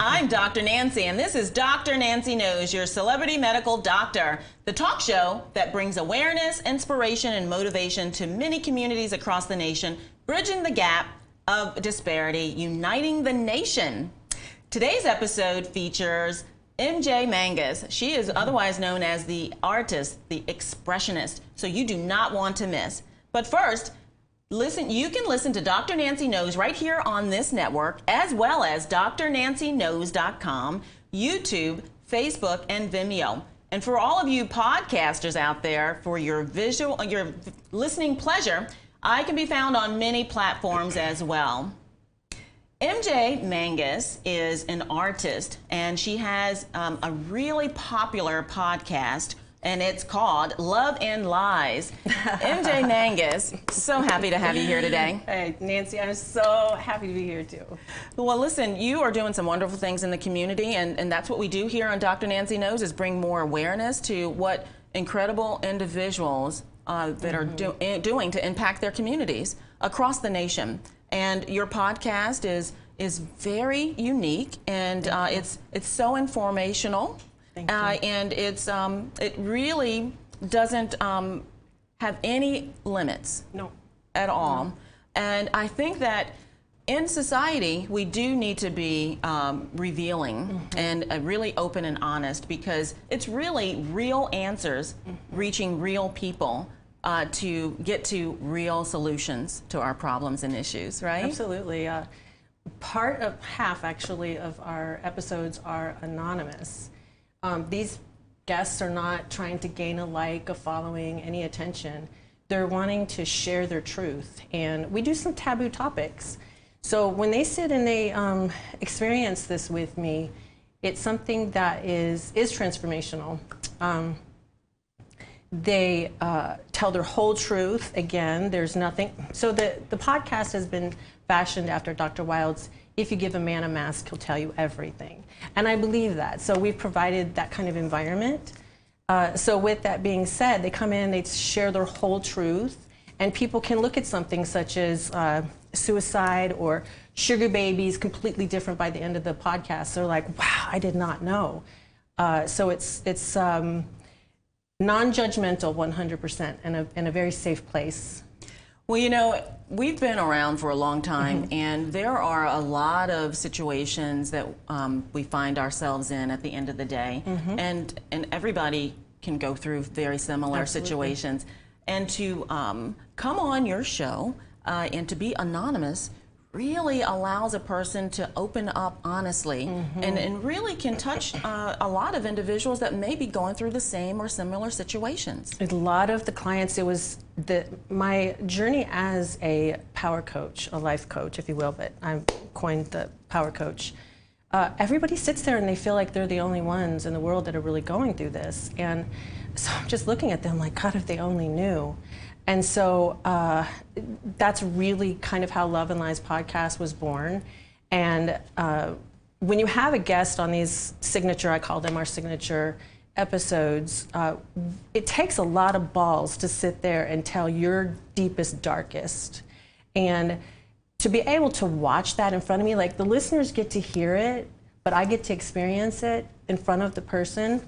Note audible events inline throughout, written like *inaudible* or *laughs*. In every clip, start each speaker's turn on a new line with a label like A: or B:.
A: I'm Dr. Nancy, and this is Dr. Nancy Knows, your celebrity medical doctor, the talk show that brings awareness, inspiration, and motivation to many communities across the nation, bridging the gap of disparity, uniting the nation. Today's episode features MJ Mangus. She is otherwise known as the artist, the expressionist, so you do not want to miss. But first, Listen, you can listen to Dr. Nancy Knows right here on this network, as well as drnancyknows.com, YouTube, Facebook, and Vimeo. And for all of you podcasters out there, for your visual, your listening pleasure, I can be found on many platforms as well. MJ Mangus is an artist, and she has um, a really popular podcast and it's called Love and Lies. *laughs* MJ Mangus, so happy to have you here today.
B: Hey, Nancy, I'm so happy to be here too.
A: Well, listen, you are doing some wonderful things in the community, and, and that's what we do here on Dr. Nancy Knows is bring more awareness to what incredible individuals uh, that mm-hmm. are do- eh, doing to impact their communities across the nation. And your podcast is is very unique, and uh, it's it's so informational. Uh, and it's um, it really doesn't um, have any limits.
B: No.
A: At all. No. And I think that in society, we do need to be um, revealing mm-hmm. and uh, really open and honest because it's really real answers mm-hmm. reaching real people uh, to get to real solutions to our problems and issues, right?
B: Absolutely. Uh, part of half, actually, of our episodes are anonymous. Um, these guests are not trying to gain a like, a following, any attention. They're wanting to share their truth. And we do some taboo topics. So when they sit and they um, experience this with me, it's something that is, is transformational. Um, they uh, tell their whole truth. Again, there's nothing. So the, the podcast has been fashioned after Dr. Wilde's if you give a man a mask, he'll tell you everything. And I believe that. So we've provided that kind of environment. Uh, so with that being said, they come in, they share their whole truth, and people can look at something such as uh, suicide or sugar babies completely different by the end of the podcast. They're like, wow, I did not know. Uh, so it's, it's um, non-judgmental 100% and a, and a very safe place.
A: Well, you know, we've been around for a long time, mm-hmm. and there are a lot of situations that um, we find ourselves in at the end of the day, mm-hmm. and and everybody can go through very similar Absolutely. situations. And to um, come on your show uh, and to be anonymous really allows a person to open up honestly mm-hmm. and, and really can touch uh, a lot of individuals that may be going through the same or similar situations.
B: A lot of the clients, it was the, my journey as a power coach, a life coach, if you will, but I coined the power coach. Uh, everybody sits there and they feel like they're the only ones in the world that are really going through this. And so I'm just looking at them like, God, if they only knew. And so uh, that's really kind of how Love and Lies podcast was born. And uh, when you have a guest on these signature, I call them our signature episodes, uh, it takes a lot of balls to sit there and tell your deepest, darkest. And to be able to watch that in front of me, like the listeners get to hear it, but I get to experience it in front of the person.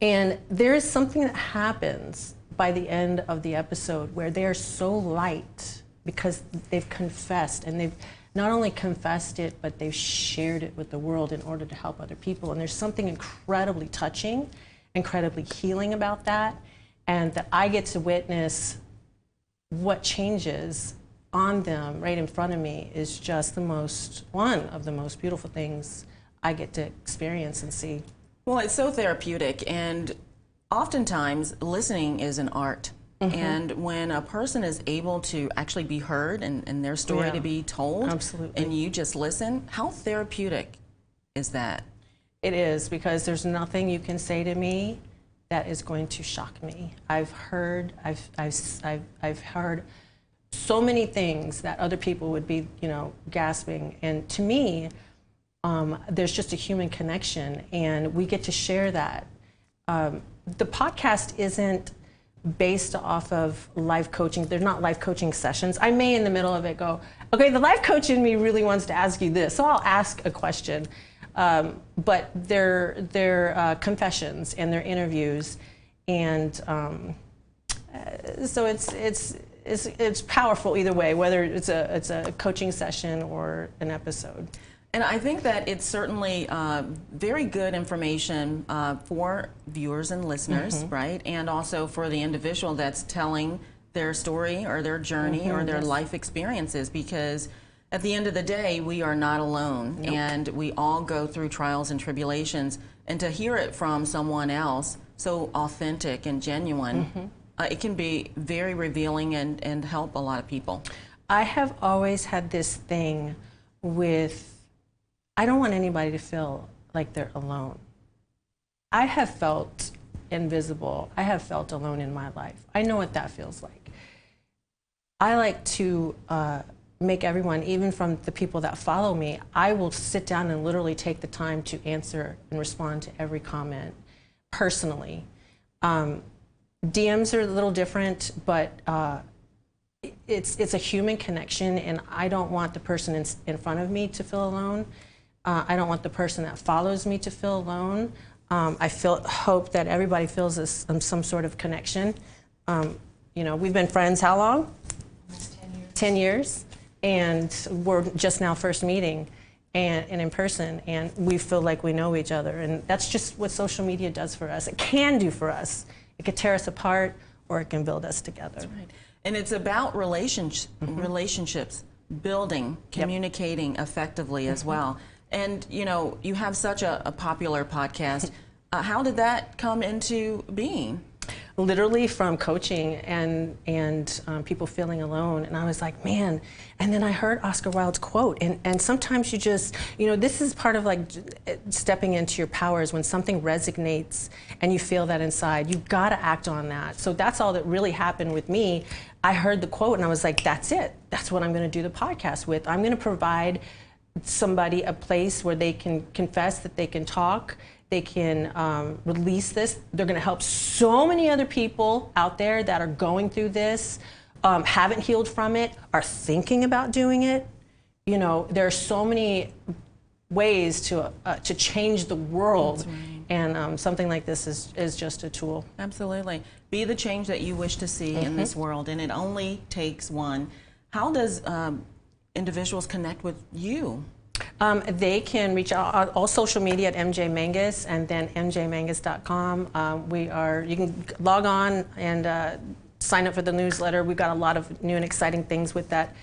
B: And there is something that happens by the end of the episode where they are so light because they've confessed and they've not only confessed it, but they've shared it with the world in order to help other people. And there's something incredibly touching, incredibly healing about that. And that I get to witness what changes on them right in front of me is just the most, one of the most beautiful things I get to experience and see.
A: Well, it's so therapeutic. And oftentimes listening is an art. Mm-hmm. And when a person is able to actually be heard and, and their story yeah. to be told,
B: Absolutely.
A: and you just listen, how therapeutic is that?
B: It is because there's nothing you can say to me that is going to shock me. I've heard, I've, I've, I've, I've heard so many things that other people would be, you know, gasping. And to me, um, there's just a human connection, and we get to share that. Um, the podcast isn't based off of life coaching. They're not life coaching sessions. I may in the middle of it go, okay, the life coach in me really wants to ask you this, so I'll ask a question. Um, but they're, they're uh, confessions and they're interviews, and um, uh, so it's, it's, it's, it's powerful either way, whether it's a, it's a coaching session or an episode.
A: And I think that it's certainly uh, very good information uh, for viewers and listeners,
B: Mm-hmm.
A: right? And also for the individual that's telling their story or their journey or their
B: yes.
A: life experiences because at the end of the day, we are not alone and we all go through trials and tribulations. And to hear it from someone else so authentic and genuine, uh, it can be very revealing and, and help a lot of people.
B: I have always had this thing with, I don't want anybody to feel like they're alone. I have felt invisible. I have felt alone in my life. I know what that feels like. I like to uh, make everyone, even from the people that follow me, I will sit down and literally take the time to answer and respond to every comment personally. Um, DMs are a little different, but uh, it's it's a human connection, and I don't want the person in, in front of me to feel alone. Uh, I don't want the person that follows me to feel alone. Um, I feel hope that everybody feels this, um, some sort of connection. Um, you know, we've been friends how long? Ten years, 10 years. and we're just now first meeting, and, and in person, and we feel like we know each other, and that's just what social media does for us. It can do for us. It could tear us apart, or it can build us together.
A: Right. And it's about relationsh- relationships, building, communicating effectively as well. And you know, you have such a, a popular podcast. Uh, how did that come into being?
B: literally from coaching and and um, people feeling alone. And i was like man. And then i heard oscar wilde's quote. And and sometimes you just you know this is part of like eh, stepping into your powers when something resonates and you feel that inside. You've got to act on that. So that's all that really happened with me. I heard the quote and i was like that's it. That's what i'm going to do the podcast with. I'm going to provide somebody a place where they can confess that they can talk they can um, release this. They're going to help so many other people out there that are going through this um, haven't healed from it are thinking about doing it. You know there are so many ways to uh, to change the world. And um, something like this is, is just a tool.
A: Absolutely. Be the change that you wish to see in this world, and it only takes one. How does um, individuals connect with you?
B: Um, they can reach out on all social media at MJ Mangus and then mjmangus.com. Um, we are, you can log on and uh, sign up for the newsletter. We've got a lot of new and exciting things with that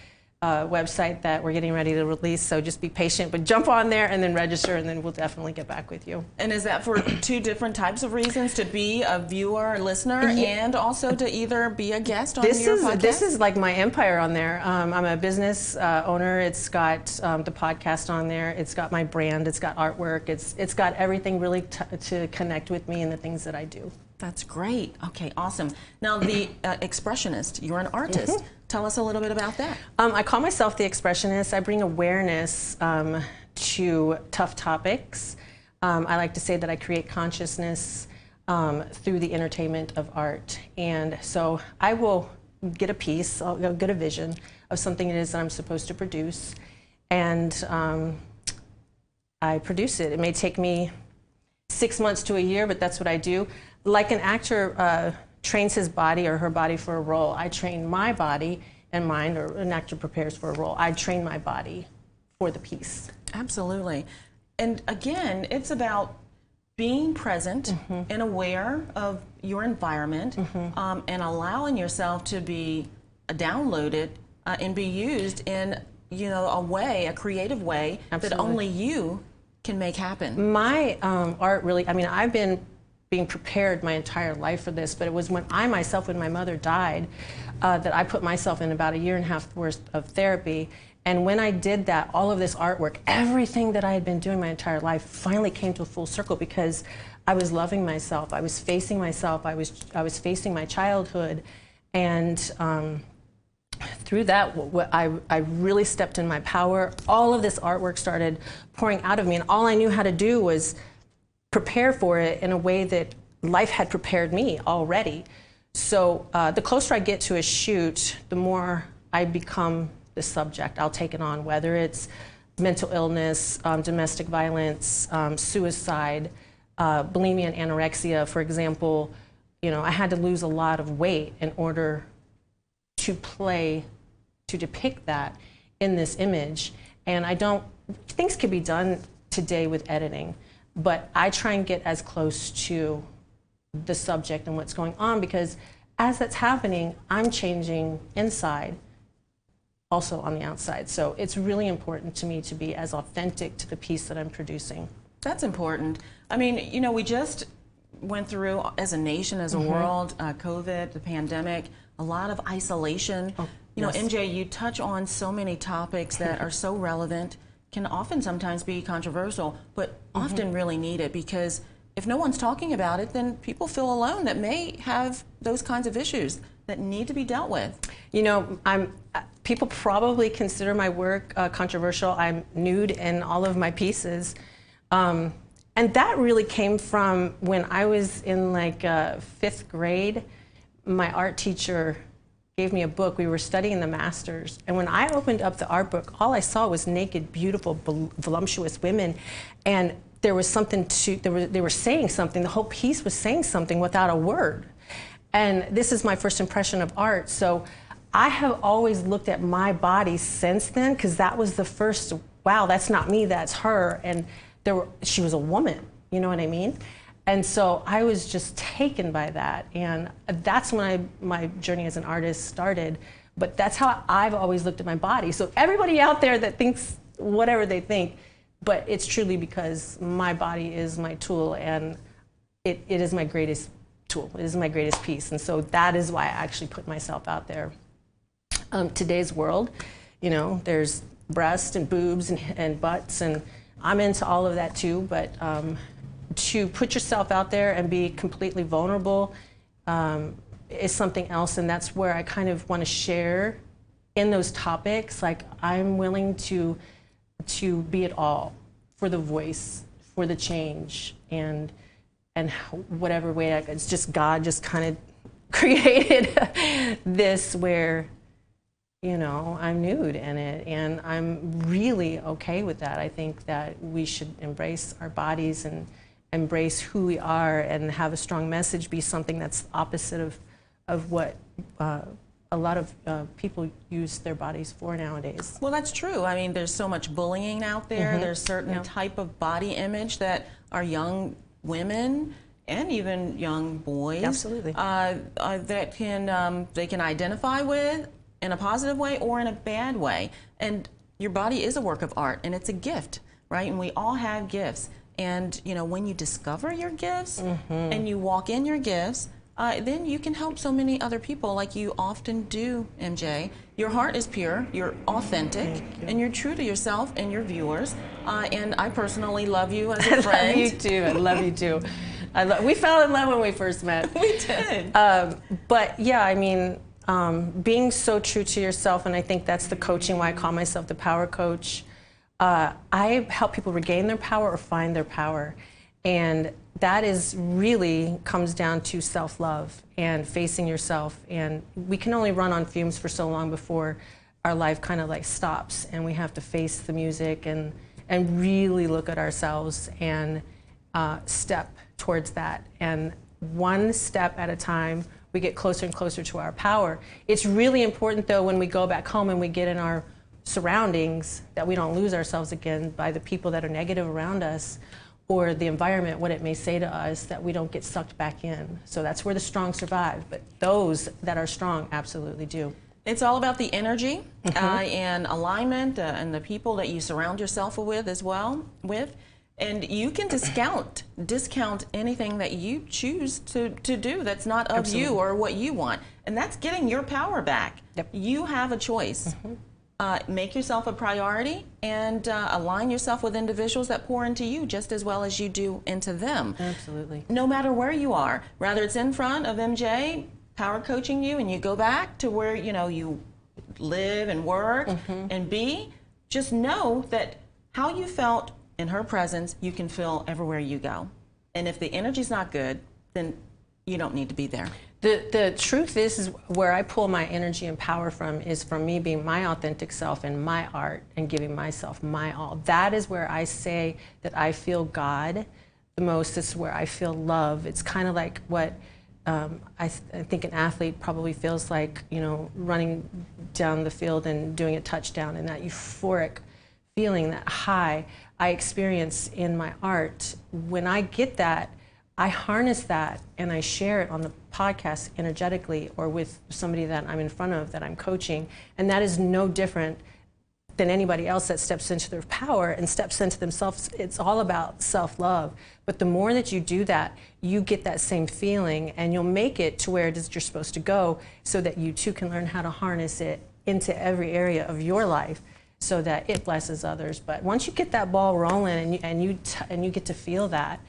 B: uh, website that we're getting ready to release. So just be patient, but jump on there and then register, and then we'll definitely get back with you.
A: And is that for *coughs* two different types of reasons to be a viewer listener and also to either be a guest on
B: This
A: your
B: is
A: podcast?
B: this is like my empire on there. Um, I'm a business uh, owner. It's got um, the podcast on there. It's got my brand. It's got artwork. It's it's got everything really t- to connect with me and the things that I do.
A: That's great. Okay, awesome. Now, the uh, expressionist, you're an artist.
B: Mm-hmm.
A: Tell us a little bit about that.
B: Um, I call myself the expressionist. I bring awareness um, to tough topics. Um, I like to say that I create consciousness um, through the entertainment of art. And so I will get a piece, I'll I'll get a vision of something it is that I'm supposed to produce, and um, I produce it. It may take me six months to a year, but that's what I do. Like an actor uh, trains his body or her body for a role, I train my body and mind, or an actor prepares for a role. I train my body for the piece.
A: Absolutely. And again, it's about being present
B: Mm-hmm.
A: and aware of your environment um, and allowing yourself to be downloaded uh, and be used in you know a way a creative way that only you can make happen
B: My um, art really, I mean, I've been being prepared my entire life for this, but it was when I myself, when my mother died, uh, that I put myself in about a year and a half worth of therapy. And when I did that, all of this artwork, everything that I had been doing my entire life finally came to a full circle because I was loving myself. I was facing myself. I was, I was facing my childhood. And um, through that, I, I really stepped in my power. All of this artwork started pouring out of me, and all I knew how to do was prepare for it in a way that life had prepared me already. So uh, the closer I get to a shoot, the more I become the subject. I'll take it on, whether it's mental illness, um, domestic violence, um, suicide, uh, bulimia and anorexia, for example. You know, I had to lose a lot of weight in order to play, to depict that in this image. And I don't, things can be done today with editing, but I try and get as close to the subject and what's going on because as that's happening, I'm changing inside, also on the outside. So it's really important to me to be as authentic to the piece that I'm producing.
A: That's important. I mean, you know, we just went through as a nation, as a
B: Mm-hmm.
A: world, uh, COVID, the pandemic, a lot of isolation. you know,
B: Oh, yes.
A: MJ, you touch on so many topics that *laughs* are so relevant, can often sometimes be controversial, but
B: Mm-hmm.
A: often really needed because if no one's talking about it, then people feel alone that may have those kinds of issues that need to be dealt with.
B: You know, I'm. uh, People probably consider my work uh, controversial. I'm nude in all of my pieces, um, and that really came from when I was in like uh, fifth grade. My art teacher gave me a book. We were studying the masters, and when I opened up the art book, all I saw was naked, beautiful, voluptuous women, and there was something to. There were, they were saying something. The whole piece was saying something without a word. And this is my first impression of art. So I have always looked at my body since then because that was the first, wow, that's not me, that's her. And there were, she was a woman, you know what I mean? And so I was just taken by that. And that's when I, my journey as an artist started. But that's how I've always looked at my body. So everybody out there that thinks whatever they think, but it's truly because my body is my tool and it, it is my greatest tool. It is my greatest piece. And so that is why I actually put myself out there. Um, today's world, you know, there's breasts and boobs and, and butts, and I'm into all of that too. But um, to put yourself out there and be completely vulnerable um, is something else. And that's where I kind of want to share in those topics. Like, I'm willing to, to be it all for the voice, for the change, and and whatever way I, it's just God just kind of *laughs* created *laughs* this where you know I'm nude in it and I'm really okay with that. I think that we should embrace our bodies and embrace who we are and have a strong message be something that's opposite of of what uh, a lot of uh, people use their bodies for nowadays.
A: Well, that's true. I mean, there's so much bullying out there. There's certain
B: Yeah.
A: type of body image that our young women and even young boys
B: Absolutely.
A: uh, uh, that can um, they can identify with in a positive way or in a bad way. And your body is a work of art, and it's a gift, right? And we all have gifts. And you know, when you discover your gifts and you walk in your gifts, uh, then you can help so many other people, like you often do, MJ. Your heart is pure, you're authentic, and you're true to yourself and your viewers. Uh, and I personally love you as *laughs* a friend.
B: love you too. I love you too. *laughs* I lo- we fell in love when we first met. *laughs*
A: We did.
B: Um, but yeah, I mean, um, being so true to yourself, and I think that's the coaching why I call myself the power coach. Uh, I help people regain their power or find their power. And that is really comes down to self love and facing yourself. And we can only run on fumes for so long before our life kind of like stops and we have to face the music and, and really look at ourselves and uh, step towards that. And one step at a time, we get closer and closer to our power. It's really important, though, when we go back home and we get in our surroundings, that we don't lose ourselves again by the people that are negative around us or the environment, what it may say to us, that we don't get sucked back in. So that's where the strong survive. But those that are strong absolutely do.
A: It's all about the energy
B: Mm-hmm.
A: uh, and alignment uh, and the people that you surround yourself with as well with. And you can discount discount anything that you choose to, to do that's not of you or what you want. And that's getting your power back.
B: Yep. Mm-hmm.
A: You have a choice. Uh, make yourself a priority and uh, align yourself with individuals that pour into you just as well as you do into them
B: Absolutely.
A: no matter where you are, whether it's in front of MJ power coaching you and you go back to where you know you live and work and be, just know that how you felt in her presence, you can feel everywhere you go. And if the energy's not good, then you don't need to be there.
B: The, the truth is, is where I pull my energy and power from is from me being my authentic self and my art and giving myself my all. That is where I say that I feel God the most. Is where I feel love. It's kind of like what um, I, th- I think an athlete probably feels like, you know, running down the field and doing a touchdown and that euphoric feeling, that high I experience in my art. When I get that, I harness that and I share it on the podcast energetically or with somebody that I'm in front of that I'm coaching. And that is no different than anybody else that steps into their power and steps into themselves. It's all about self love. But the more that you do that, you get that same feeling and you'll make it to where it is you're supposed to go so that you too can learn how to harness it into every area of your life so that it blesses others. But once you get that ball rolling and you, and you, and you get to feel that,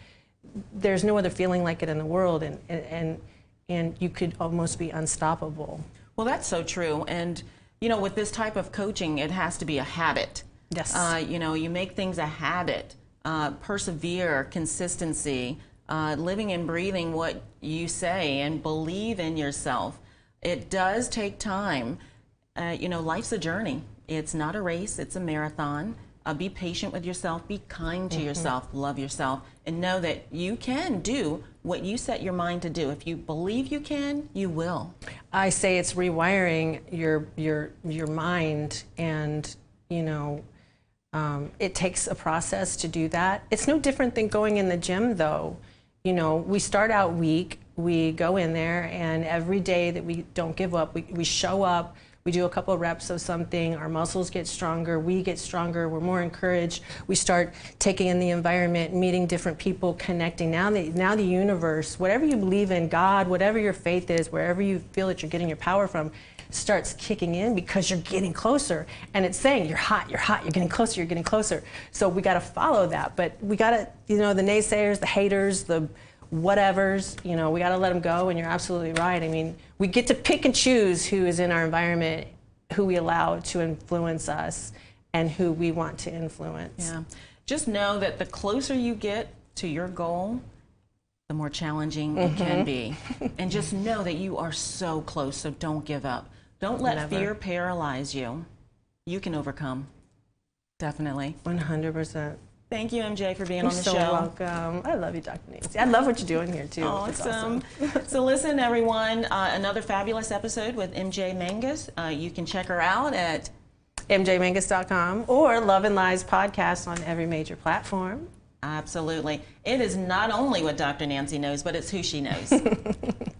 B: there's no other feeling like it in the world, and, and, and you could almost be unstoppable.
A: Well, that's so true. And, you know, with this type of coaching, it has to be a habit.
B: Yes.
A: Uh, you know, you make things a habit, uh, persevere, consistency, uh, living and breathing what you say, and believe in yourself. It does take time. Uh, you know, life's a journey. It's not a race, it's a marathon. Uh, be patient with yourself, be kind to yourself, love yourself, and know that you can do what you set your mind to do. If you believe you can, you will.
B: I say it's rewiring your your your mind, and you know, um, it takes a process to do that. It's no different than going in the gym, though. You know, we start out weak, we go in there, and every day that we don't give up, we, we show up. We do a couple reps of something, our muscles get stronger, we get stronger, we're more encouraged. We start taking in the environment, meeting different people, connecting. Now the, now the universe, whatever you believe in, God, whatever your faith is, wherever you feel that you're getting your power from, starts kicking in because you're getting closer. And it's saying, you're hot, you're hot, you're getting closer, you're getting closer. So we got to follow that. But we got to, you know, the naysayers, the haters, the whatevers, you know, we got to let them go. And you're absolutely right. I mean, we get to pick and choose who is in our environment, who we allow to influence us, and who we want to influence.
A: Yeah. Just know that the closer you get to your goal, the more challenging it mm-hmm. can be. and just know that you are so close, so don't give up. Don't let
B: Never.
A: fear paralyze you. You can overcome. Definitely.
B: 100%.
A: Thank you, MJ, for being
B: You're
A: on the
B: so
A: show.
B: welcome. I love you, Dr. Nancy. I love what you're doing here, too. It's
A: Awesome. *laughs* so, listen, everyone, uh, another fabulous episode with MJ Mangus. Uh, you can check her out at
B: MJMangus.com or Love and Lies podcast on every major platform.
A: Absolutely. It is not only what Dr. Nancy knows, but it's who she knows. *laughs*